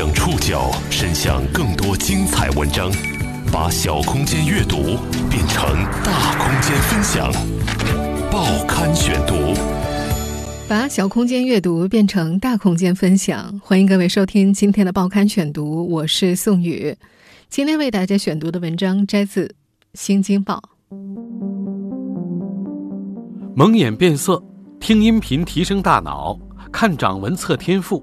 将触角伸向更多精彩文章，把小空间阅读变成大空间分享。报刊选读，把小空间阅读变成大空间分享。欢迎各位收听今天的报刊选读，我是宋宇。今天为大家选读的文章摘自《新京报》。蒙眼变色，听音频提升大脑，看掌纹测天赋。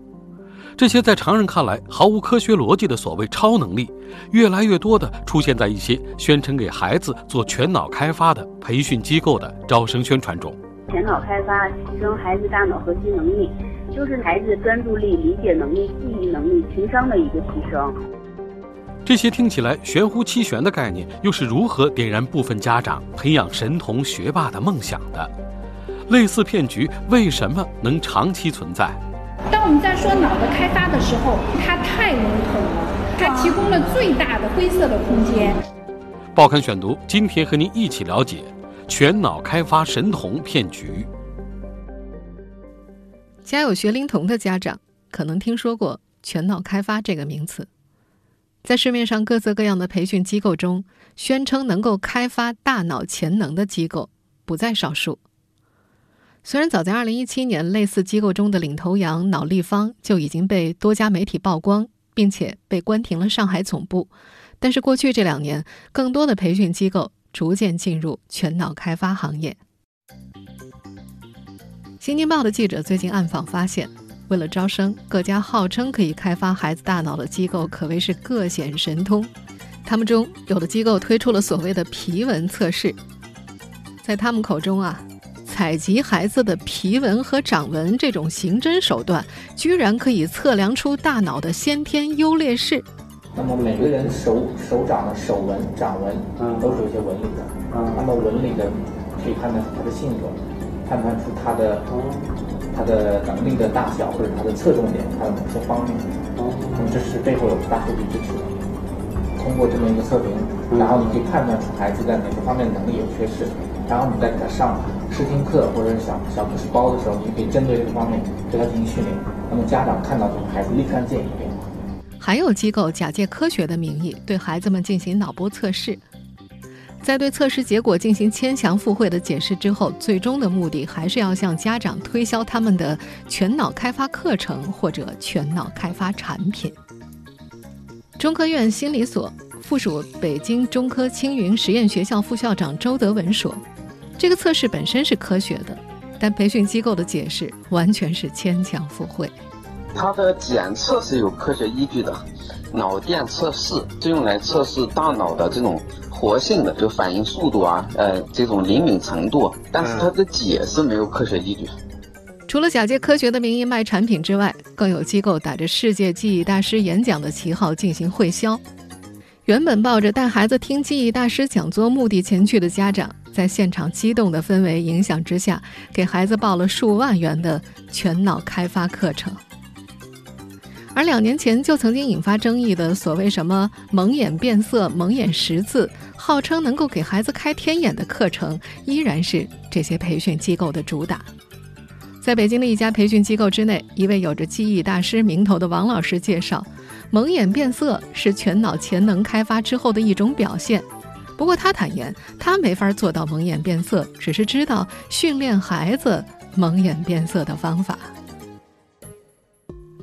这些在常人看来毫无科学逻辑的所谓超能力，越来越多的出现在一些宣称给孩子做全脑开发的培训机构的招生宣传中。全脑开发提升孩子大脑核心能力，就是孩子专注力、理解能力、记忆能力、情商的一个提升。这些听起来玄乎其玄的概念，又是如何点燃部分家长培养神童学霸的梦想的？类似骗局为什么能长期存在？当我们在说脑的开发的时候，它太笼统了，它提供了最大的灰色的空间。报刊选读，今天和您一起了解全脑开发神童骗局。家有学龄童的家长可能听说过全脑开发这个名词，在市面上各色各样的培训机构中，宣称能够开发大脑潜能的机构不在少数。虽然早在2017年，类似机构中的领头羊脑立方就已经被多家媒体曝光，并且被关停了上海总部，但是过去这两年，更多的培训机构逐渐进入全脑开发行业。新京报的记者最近暗访发现，为了招生，各家号称可以开发孩子大脑的机构可谓是各显神通。他们中有的机构推出了所谓的皮纹测试，在他们口中啊。采集孩子的皮纹和掌纹这种刑侦手段，居然可以测量出大脑的先天优劣势。那么每个人手手掌的手纹、掌纹，嗯，都是有些纹理的，嗯，那么纹理的可以判断出他的性格，判断出他的他的能力的大小或者他的侧重点，还有某些方面，嗯，那么这是背后有大数据支持的。通过这么一个测评，然后你可以判断出孩子在哪个方面能力有缺失，然后你再给他上。试听课或者是小小故事包的时候，你可以针对这个方面对他进行训练。那么家长看到这个，孩子立竿见影变化。还有机构假借科学的名义对孩子们进行脑波测试，在对测试结果进行牵强附会的解释之后，最终的目的还是要向家长推销他们的全脑开发课程或者全脑开发产品。中科院心理所附属北京中科青云实验学校副校长周德文说。这个测试本身是科学的，但培训机构的解释完全是牵强附会。它的检测是有科学依据的，脑电测试是用来测试大脑的这种活性的，就反应速度啊，呃，这种灵敏程度。但是它的解释没有科学依据。除了假借科学的名义卖产品之外，更有机构打着世界记忆大师演讲的旗号进行会销。原本抱着带孩子听记忆大师讲座目的前去的家长。在现场激动的氛围影响之下，给孩子报了数万元的全脑开发课程。而两年前就曾经引发争议的所谓什么蒙眼变色、蒙眼识字，号称能够给孩子开天眼的课程，依然是这些培训机构的主打。在北京的一家培训机构之内，一位有着记忆大师名头的王老师介绍，蒙眼变色是全脑潜能开发之后的一种表现。不过他坦言，他没法做到蒙眼变色，只是知道训练孩子蒙眼变色的方法。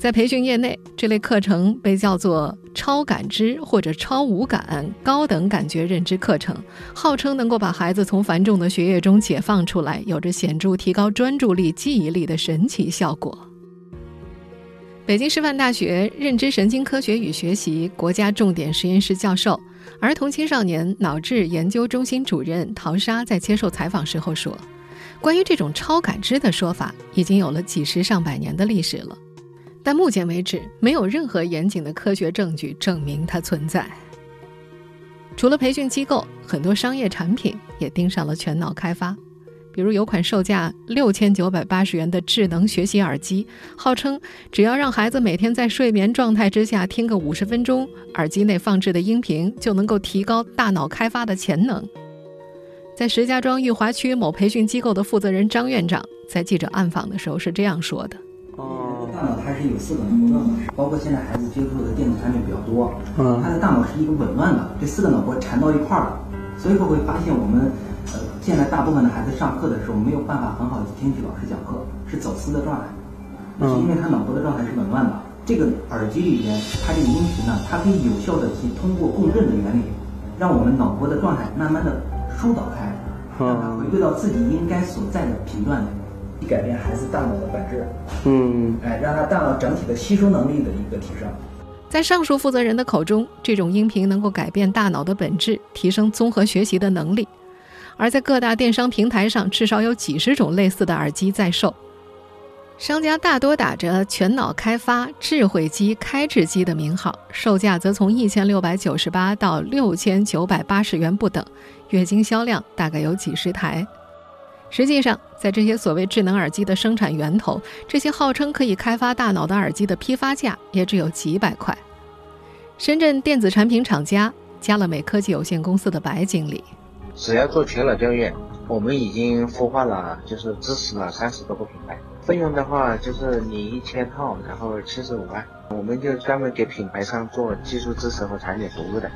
在培训业内，这类课程被叫做超感知或者超五感高等感觉认知课程，号称能够把孩子从繁重的学业中解放出来，有着显著提高专注力、记忆力的神奇效果。北京师范大学认知神经科学与学习国家重点实验室教授。儿童青少年脑智研究中心主任陶莎在接受采访时候说：“关于这种超感知的说法，已经有了几十上百年的历史了，但目前为止，没有任何严谨的科学证据证明它存在。除了培训机构，很多商业产品也盯上了全脑开发。”比如有款售价六千九百八十元的智能学习耳机，号称只要让孩子每天在睡眠状态之下听个五十分钟，耳机内放置的音频就能够提高大脑开发的潜能。在石家庄裕华区某培训机构的负责人张院长在记者暗访的时候是这样说的：“它是有四个能波的，包括现在孩子接触的电子产品比较多，嗯，他的大脑是一个紊乱的，这四个脑波缠到一块儿了，所以说会发现我们，呃，现在大部分的孩子上课的时候没有办法很好的听取老师讲课，是走丝的状态，是因为他脑波的状态是紊乱的。这个耳机里边，它这个音频呢，它可以有效的去通过共振的原理，让我们脑波的状态慢慢的疏导开，让它回归到自己应该所在的频段里。改变孩子大脑的本质，嗯，哎，让他大脑整体的吸收能力的一个提升。在上述负责人的口中，这种音频能够改变大脑的本质，提升综合学习的能力。而在各大电商平台上，至少有几十种类似的耳机在售，商家大多打着“全脑开发”“智慧机”“开智机”的名号，售价则从一千六百九十八到六千九百八十元不等，月经销量大概有几十台。实际上，在这些所谓智能耳机的生产源头，这些号称可以开发大脑的耳机的批发价也只有几百块。深圳电子产品厂家佳乐美科技有限公司的白经理：只要做全脑教育，我们已经孵化了，就是支持了三十多个品牌。费用的话，就是你一千套，然后七十五万，我们就专门给品牌商做技术支持和产品服务的。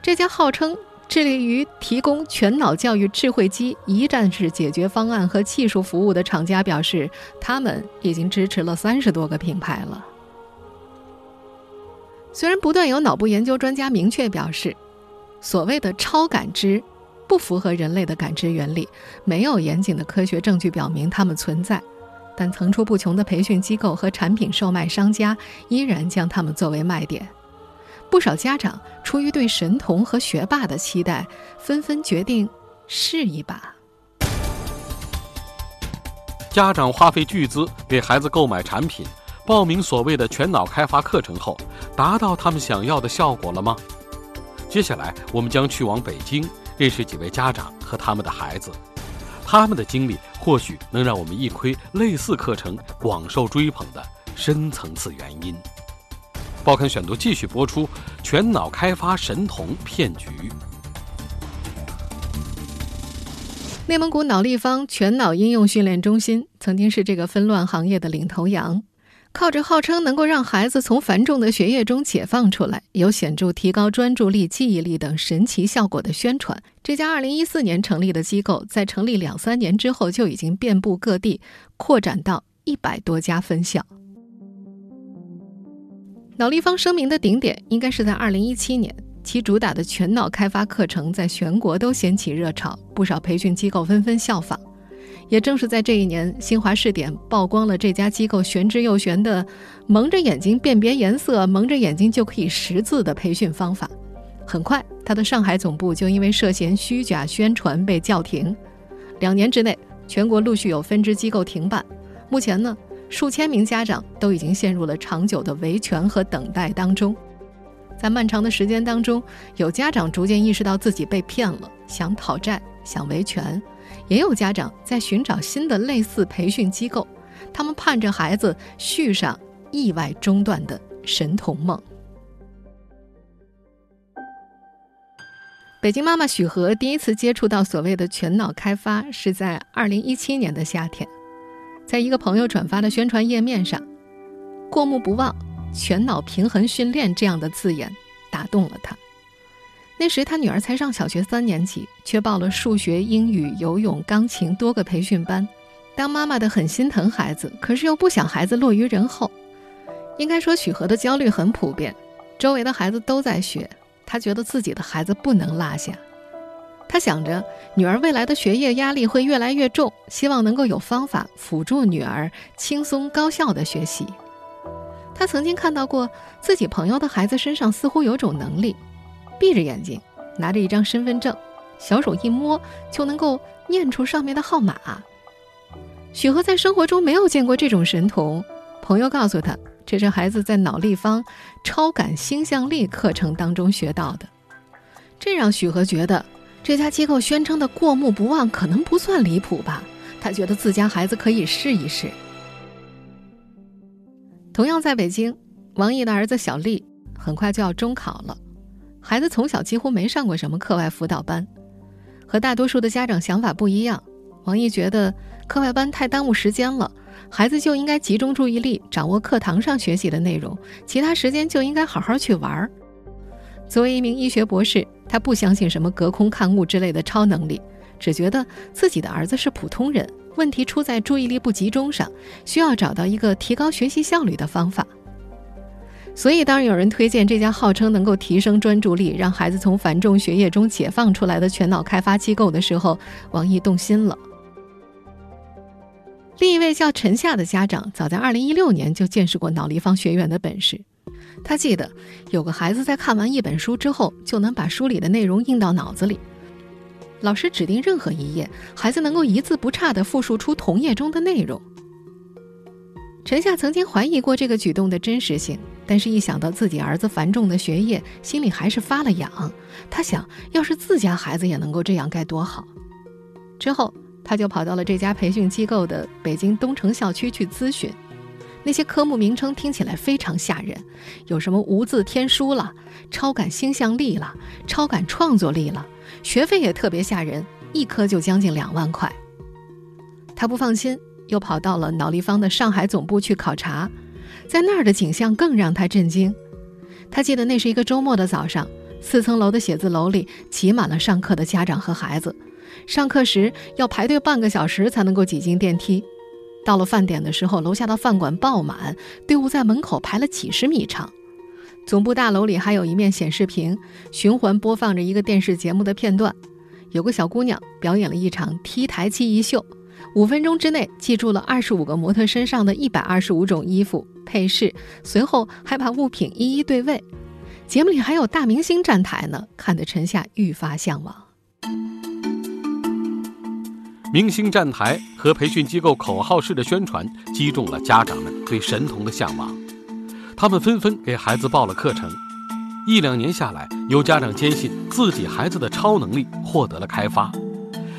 这家号称。致力于提供全脑教育智慧机一站式解决方案和技术服务的厂家表示，他们已经支持了三十多个品牌了。虽然不断有脑部研究专家明确表示，所谓的超感知不符合人类的感知原理，没有严谨的科学证据表明它们存在，但层出不穷的培训机构和产品售卖商家依然将它们作为卖点。不少家长出于对神童和学霸的期待，纷纷决定试一把。家长花费巨资给孩子购买产品，报名所谓的全脑开发课程后，达到他们想要的效果了吗？接下来，我们将去往北京，认识几位家长和他们的孩子，他们的经历或许能让我们一窥类似课程广受追捧的深层次原因。报刊选读继续播出：全脑开发神童骗局。内蒙古脑立方全脑应用训练中心曾经是这个纷乱行业的领头羊，靠着号称能够让孩子从繁重的学业中解放出来，有显著提高专注力、记忆力等神奇效果的宣传，这家2014年成立的机构，在成立两三年之后就已经遍布各地，扩展到一百多家分校。脑立方声明的顶点应该是在二零一七年，其主打的全脑开发课程在全国都掀起热潮，不少培训机构纷纷效仿。也正是在这一年，新华试点曝光了这家机构玄之又玄的蒙着眼睛辨别颜色、蒙着眼睛就可以识字的培训方法。很快，他的上海总部就因为涉嫌虚假宣传被叫停。两年之内，全国陆续有分支机构停办。目前呢？数千名家长都已经陷入了长久的维权和等待当中，在漫长的时间当中，有家长逐渐意识到自己被骗了，想讨债、想维权；也有家长在寻找新的类似培训机构，他们盼着孩子续上意外中断的神童梦。北京妈妈许和第一次接触到所谓的全脑开发，是在二零一七年的夏天。在一个朋友转发的宣传页面上，“过目不忘”“全脑平衡训练”这样的字眼打动了他。那时他女儿才上小学三年级，却报了数学、英语、游泳、钢琴多个培训班。当妈妈的很心疼孩子，可是又不想孩子落于人后。应该说，许和的焦虑很普遍，周围的孩子都在学，他觉得自己的孩子不能落下。他想着女儿未来的学业压力会越来越重，希望能够有方法辅助女儿轻松高效的学习。他曾经看到过自己朋友的孩子身上似乎有种能力，闭着眼睛拿着一张身份证，小手一摸就能够念出上面的号码。许和在生活中没有见过这种神童，朋友告诉他，这是孩子在脑立方超感星象力课程当中学到的。这让许和觉得。这家机构宣称的过目不忘可能不算离谱吧？他觉得自家孩子可以试一试。同样在北京，王毅的儿子小丽很快就要中考了，孩子从小几乎没上过什么课外辅导班，和大多数的家长想法不一样。王毅觉得课外班太耽误时间了，孩子就应该集中注意力，掌握课堂上学习的内容，其他时间就应该好好去玩儿。作为一名医学博士，他不相信什么隔空看物之类的超能力，只觉得自己的儿子是普通人，问题出在注意力不集中上，需要找到一个提高学习效率的方法。所以，当有人推荐这家号称能够提升专注力、让孩子从繁重学业中解放出来的全脑开发机构的时候，王毅动心了。另一位叫陈夏的家长，早在2016年就见识过脑立方学员的本事。他记得有个孩子在看完一本书之后，就能把书里的内容印到脑子里。老师指定任何一页，孩子能够一字不差地复述出同页中的内容。陈夏曾经怀疑过这个举动的真实性。但是，一想到自己儿子繁重的学业，心里还是发了痒。他想，要是自家孩子也能够这样，该多好。之后，他就跑到了这家培训机构的北京东城校区去咨询。那些科目名称听起来非常吓人，有什么无字天书了、超感星象力了、超感创作力了，学费也特别吓人，一科就将近两万块。他不放心，又跑到了脑立方的上海总部去考察。在那儿的景象更让他震惊。他记得那是一个周末的早上，四层楼的写字楼里挤满了上课的家长和孩子。上课时要排队半个小时才能够挤进电梯。到了饭点的时候，楼下的饭馆爆满，队伍在门口排了几十米长。总部大楼里还有一面显示屏，循环播放着一个电视节目的片段。有个小姑娘表演了一场 T 台记忆秀。五分钟之内记住了二十五个模特身上的一百二十五种衣服配饰，随后还把物品一一对位。节目里还有大明星站台呢，看得陈夏愈发向往。明星站台和培训机构口号式的宣传击中了家长们对神童的向往，他们纷纷给孩子报了课程。一两年下来，有家长坚信自己孩子的超能力获得了开发。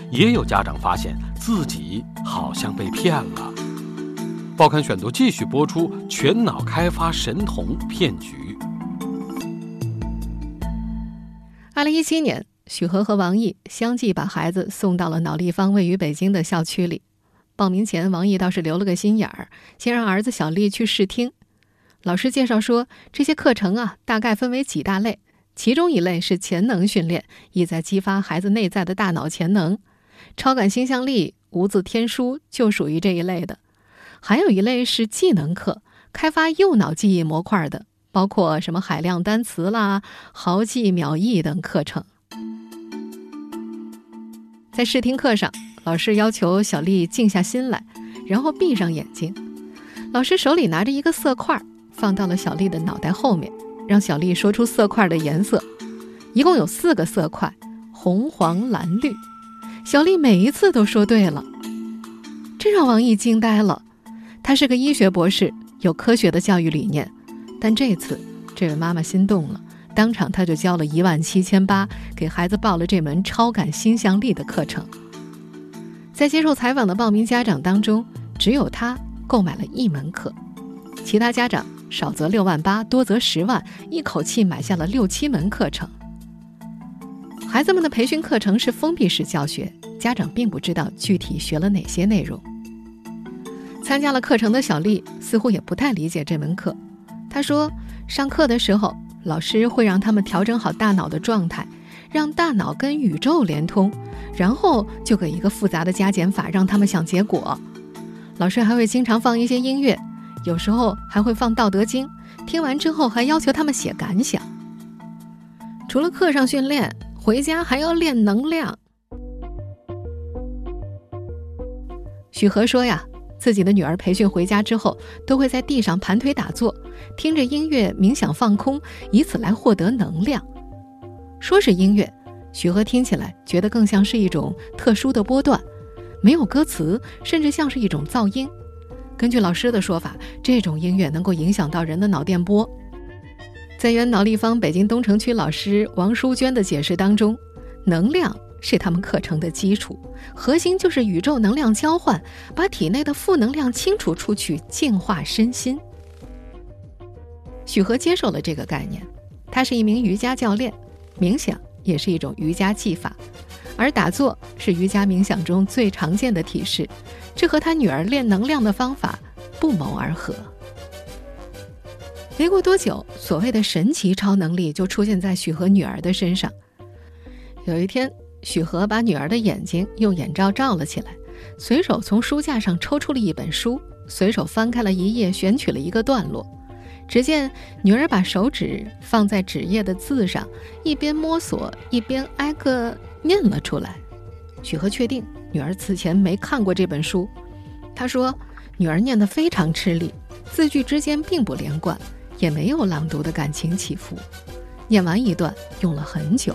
也有家长发现自己好像被骗了。报刊选读继续播出全脑开发神童骗局。二零一七年，许和和王毅相继把孩子送到了脑立方位于北京的校区里。报名前，王毅倒是留了个心眼儿，先让儿子小丽去试听。老师介绍说，这些课程啊，大概分为几大类，其中一类是潜能训练，意在激发孩子内在的大脑潜能。超感星象力、无字天书就属于这一类的，还有一类是技能课，开发右脑记忆模块的，包括什么海量单词啦、毫记秒忆等课程。在试听课上，老师要求小丽静下心来，然后闭上眼睛。老师手里拿着一个色块，放到了小丽的脑袋后面，让小丽说出色块的颜色。一共有四个色块：红、黄、蓝、绿。小丽每一次都说对了，这让王毅惊呆了。他是个医学博士，有科学的教育理念，但这次这位妈妈心动了，当场他就交了一万七千八，给孩子报了这门超感心象力的课程。在接受采访的报名家长当中，只有他购买了一门课，其他家长少则六万八，多则十万，一口气买下了六七门课程。孩子们的培训课程是封闭式教学，家长并不知道具体学了哪些内容。参加了课程的小丽似乎也不太理解这门课。她说：“上课的时候，老师会让他们调整好大脑的状态，让大脑跟宇宙连通，然后就给一个复杂的加减法让他们想结果。老师还会经常放一些音乐，有时候还会放《道德经》，听完之后还要求他们写感想。除了课上训练。”回家还要练能量。许和说呀，自己的女儿培训回家之后，都会在地上盘腿打坐，听着音乐冥想放空，以此来获得能量。说是音乐，许和听起来觉得更像是一种特殊的波段，没有歌词，甚至像是一种噪音。根据老师的说法，这种音乐能够影响到人的脑电波。在原脑立方北京东城区老师王淑娟的解释当中，能量是他们课程的基础，核心就是宇宙能量交换，把体内的负能量清除出去，净化身心。许和接受了这个概念，他是一名瑜伽教练，冥想也是一种瑜伽技法，而打坐是瑜伽冥想中最常见的体式，这和他女儿练能量的方法不谋而合。没过多久，所谓的神奇超能力就出现在许和女儿的身上。有一天，许和把女儿的眼睛用眼罩罩了起来，随手从书架上抽出了一本书，随手翻开了一页，选取了一个段落。只见女儿把手指放在纸页的字上，一边摸索一边挨个念了出来。许和确定女儿此前没看过这本书，他说：“女儿念得非常吃力，字句之间并不连贯。”也没有朗读的感情起伏，念完一段用了很久。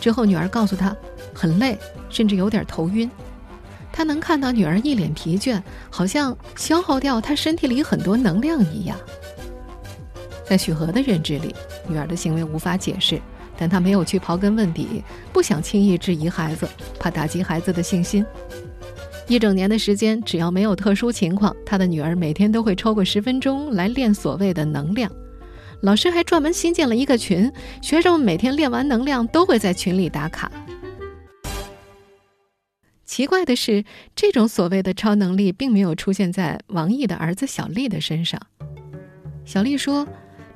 之后，女儿告诉他很累，甚至有点头晕。他能看到女儿一脸疲倦，好像消耗掉她身体里很多能量一样。在许和的认知里，女儿的行为无法解释，但他没有去刨根问底，不想轻易质疑孩子，怕打击孩子的信心。一整年的时间，只要没有特殊情况，他的女儿每天都会抽个十分钟来练所谓的能量。老师还专门新建了一个群，学生们每天练完能量都会在群里打卡。奇怪的是，这种所谓的超能力并没有出现在王毅的儿子小丽的身上。小丽说，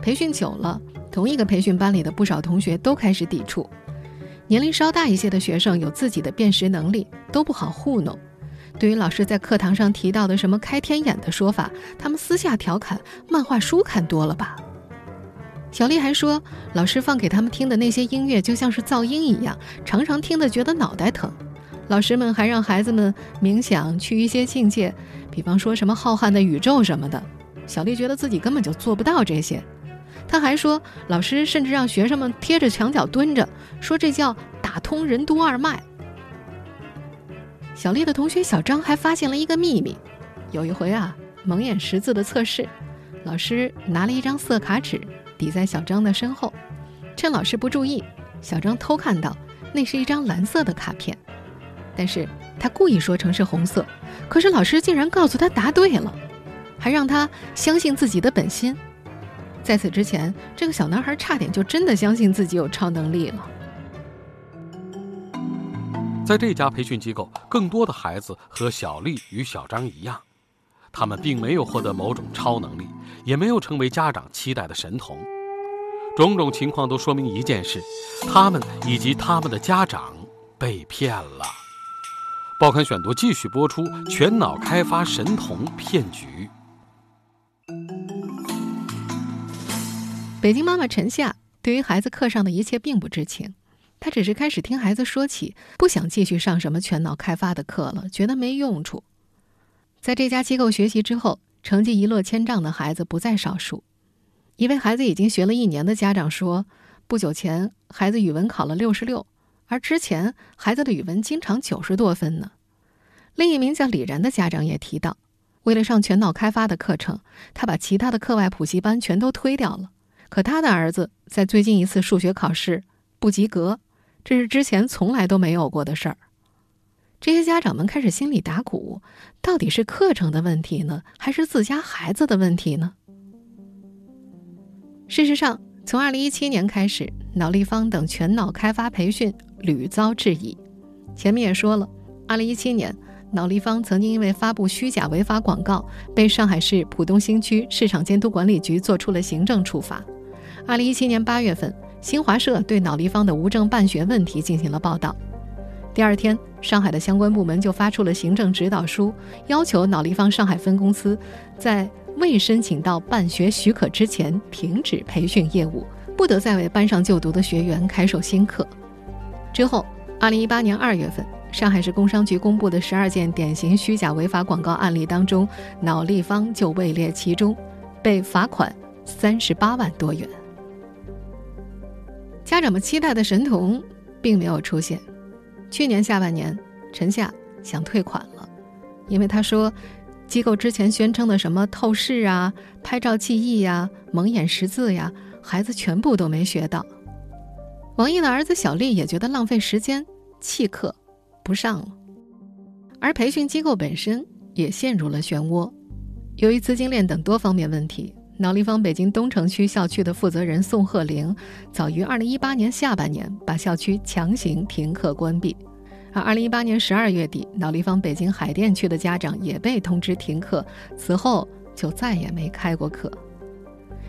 培训久了，同一个培训班里的不少同学都开始抵触。年龄稍大一些的学生有自己的辨识能力，都不好糊弄。对于老师在课堂上提到的什么开天眼的说法，他们私下调侃：“漫画书看多了吧？”小丽还说，老师放给他们听的那些音乐就像是噪音一样，常常听得觉得脑袋疼。老师们还让孩子们冥想去一些境界，比方说什么浩瀚的宇宙什么的。小丽觉得自己根本就做不到这些。她还说，老师甚至让学生们贴着墙角蹲着，说这叫打通任督二脉。小丽的同学小张还发现了一个秘密：有一回啊，蒙眼识字的测试，老师拿了一张色卡纸抵在小张的身后，趁老师不注意，小张偷看到那是一张蓝色的卡片，但是他故意说成是红色，可是老师竟然告诉他答对了，还让他相信自己的本心。在此之前，这个小男孩差点就真的相信自己有超能力了。在这家培训机构，更多的孩子和小丽与小张一样，他们并没有获得某种超能力，也没有成为家长期待的神童。种种情况都说明一件事：他们以及他们的家长被骗了。报刊选读继续播出：全脑开发神童骗局。北京妈妈陈夏对于孩子课上的一切并不知情。她只是开始听孩子说起，不想继续上什么全脑开发的课了，觉得没用处。在这家机构学习之后，成绩一落千丈的孩子不在少数。一位孩子已经学了一年的家长说，不久前孩子语文考了六十六，而之前孩子的语文经常九十多分呢。另一名叫李然的家长也提到，为了上全脑开发的课程，他把其他的课外补习班全都推掉了。可他的儿子在最近一次数学考试不及格。这是之前从来都没有过的事儿。这些家长们开始心里打鼓：到底是课程的问题呢，还是自家孩子的问题呢？事实上，从2017年开始，脑立方等全脑开发培训屡遭质疑。前面也说了，2017年，脑立方曾经因为发布虚假违法广告，被上海市浦东新区市场监督管理局作出了行政处罚。2017年8月份。新华社对脑立方的无证办学问题进行了报道。第二天，上海的相关部门就发出了行政指导书，要求脑立方上海分公司在未申请到办学许可之前停止培训业务，不得再为班上就读的学员开授新课。之后，二零一八年二月份，上海市工商局公布的十二件典型虚假违法广告案例当中，脑立方就位列其中，被罚款三十八万多元。家长们期待的神童并没有出现。去年下半年，陈夏想退款了，因为他说，机构之前宣称的什么透视啊、拍照记忆呀、蒙眼识字呀，孩子全部都没学到。王毅的儿子小丽也觉得浪费时间，弃课不上了。而培训机构本身也陷入了漩涡，由于资金链等多方面问题。脑立方北京东城区校区的负责人宋鹤龄，早于二零一八年下半年把校区强行停课关闭。而二零一八年十二月底，脑立方北京海淀区的家长也被通知停课，此后就再也没开过课。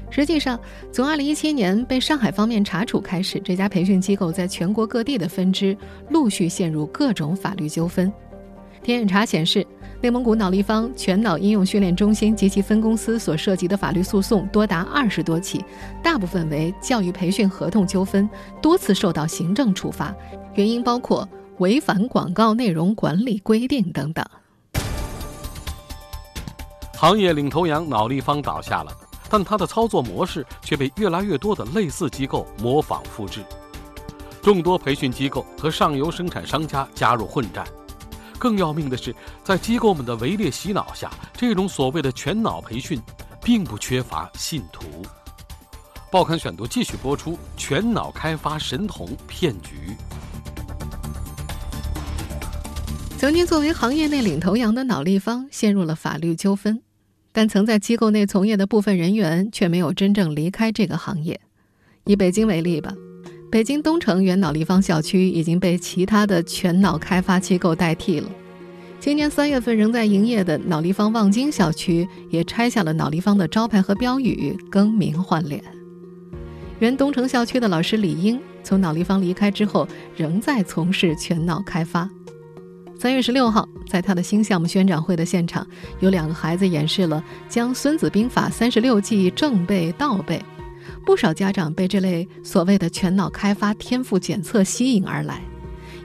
实际上，从二零一七年被上海方面查处开始，这家培训机构在全国各地的分支陆续陷入各种法律纠纷。天眼查显示，内蒙古脑立方全脑应用训练中心及其分公司所涉及的法律诉讼多达二十多起，大部分为教育培训合同纠纷，多次受到行政处罚，原因包括违反广告内容管理规定等等。行业领头羊脑立方倒下了。但它的操作模式却被越来越多的类似机构模仿复制，众多培训机构和上游生产商家加入混战。更要命的是，在机构们的围猎洗脑下，这种所谓的全脑培训，并不缺乏信徒。报刊选读继续播出：全脑开发神童骗局。曾经作为行业内领头羊的脑立方陷入了法律纠纷。但曾在机构内从业的部分人员却没有真正离开这个行业。以北京为例吧，北京东城原脑立方校区已经被其他的全脑开发机构代替了。今年三月份仍在营业的脑立方望京校区也拆下了脑立方的招牌和标语，更名换脸。原东城校区的老师李英从脑立方离开之后，仍在从事全脑开发。三月十六号，在他的新项目宣讲会的现场，有两个孩子演示了将《孙子兵法》三十六计正背倒背。不少家长被这类所谓的全脑开发天赋检测吸引而来。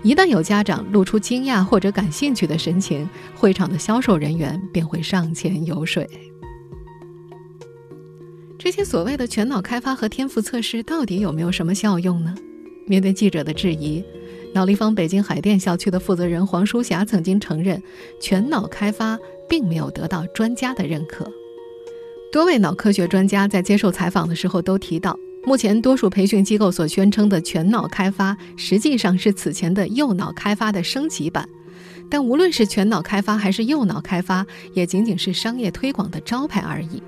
一旦有家长露出惊讶或者感兴趣的神情，会场的销售人员便会上前游说。这些所谓的全脑开发和天赋测试到底有没有什么效用呢？面对记者的质疑。脑立方北京海淀校区的负责人黄淑霞曾经承认，全脑开发并没有得到专家的认可。多位脑科学专家在接受采访的时候都提到，目前多数培训机构所宣称的全脑开发，实际上是此前的右脑开发的升级版。但无论是全脑开发还是右脑开发，也仅仅是商业推广的招牌而已。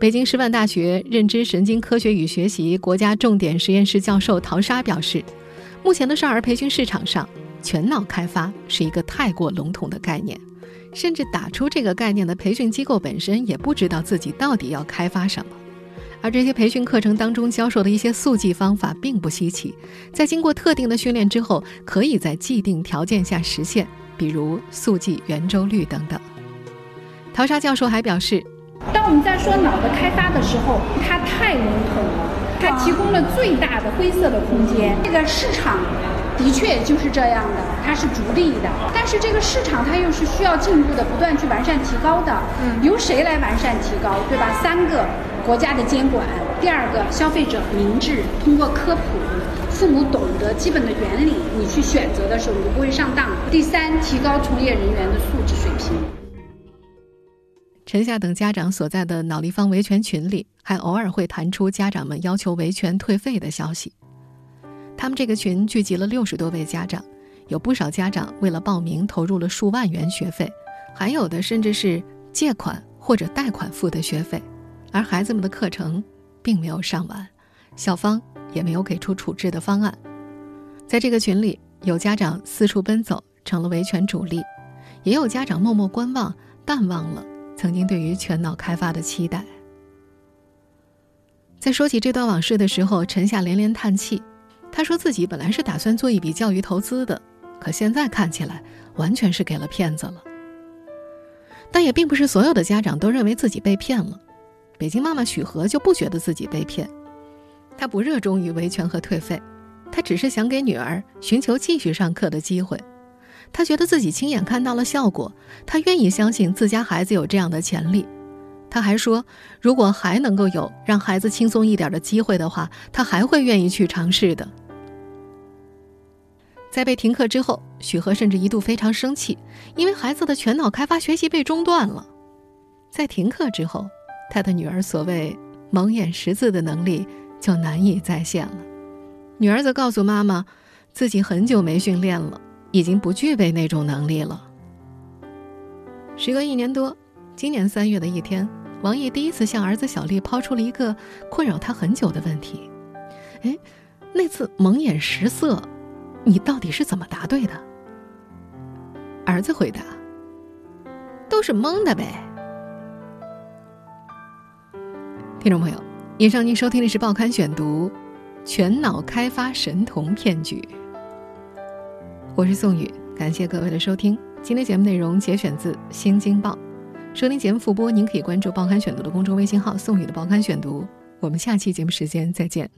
北京师范大学认知神经科学与学习国家重点实验室教授陶沙表示。目前的少儿培训市场上，全脑开发是一个太过笼统的概念，甚至打出这个概念的培训机构本身也不知道自己到底要开发什么。而这些培训课程当中教授的一些速记方法并不稀奇，在经过特定的训练之后，可以在既定条件下实现，比如速记圆周率等等。陶沙教授还表示，当我们在说脑的开发的时候，它太笼统了。它提供了最大的灰色的空间。这个市场的确就是这样的，它是逐利的。但是这个市场它又是需要进步的，不断去完善提高的。嗯，由谁来完善提高，对吧？三个，国家的监管；第二个，消费者明智，通过科普，父母懂得基本的原理，你去选择的时候你就不会上当。第三，提高从业人员的素质水平。陈夏等家长所在的脑立方维权群里，还偶尔会弹出家长们要求维权退费的消息。他们这个群聚集了六十多位家长，有不少家长为了报名投入了数万元学费，还有的甚至是借款或者贷款付的学费，而孩子们的课程并没有上完，校方也没有给出处置的方案。在这个群里，有家长四处奔走，成了维权主力；也有家长默默观望，淡忘了。曾经对于全脑开发的期待，在说起这段往事的时候，陈夏连连叹气。他说自己本来是打算做一笔教育投资的，可现在看起来完全是给了骗子了。但也并不是所有的家长都认为自己被骗了。北京妈妈许和就不觉得自己被骗，她不热衷于维权和退费，她只是想给女儿寻求继续上课的机会。他觉得自己亲眼看到了效果，他愿意相信自家孩子有这样的潜力。他还说，如果还能够有让孩子轻松一点的机会的话，他还会愿意去尝试的。在被停课之后，许和甚至一度非常生气，因为孩子的全脑开发学习被中断了。在停课之后，他的女儿所谓蒙眼识字的能力就难以再现了。女儿则告诉妈妈，自己很久没训练了。已经不具备那种能力了。时隔一年多，今年三月的一天，王毅第一次向儿子小丽抛出了一个困扰他很久的问题：“哎，那次蒙眼识色，你到底是怎么答对的？”儿子回答：“都是蒙的呗。”听众朋友，以上您收听的是《报刊选读》，全脑开发神童骗局。我是宋宇，感谢各位的收听。今天节目内容节选自《新京报》，收听节目复播，您可以关注《报刊选读》的公众微信号“宋宇的报刊选读”。我们下期节目时间再见。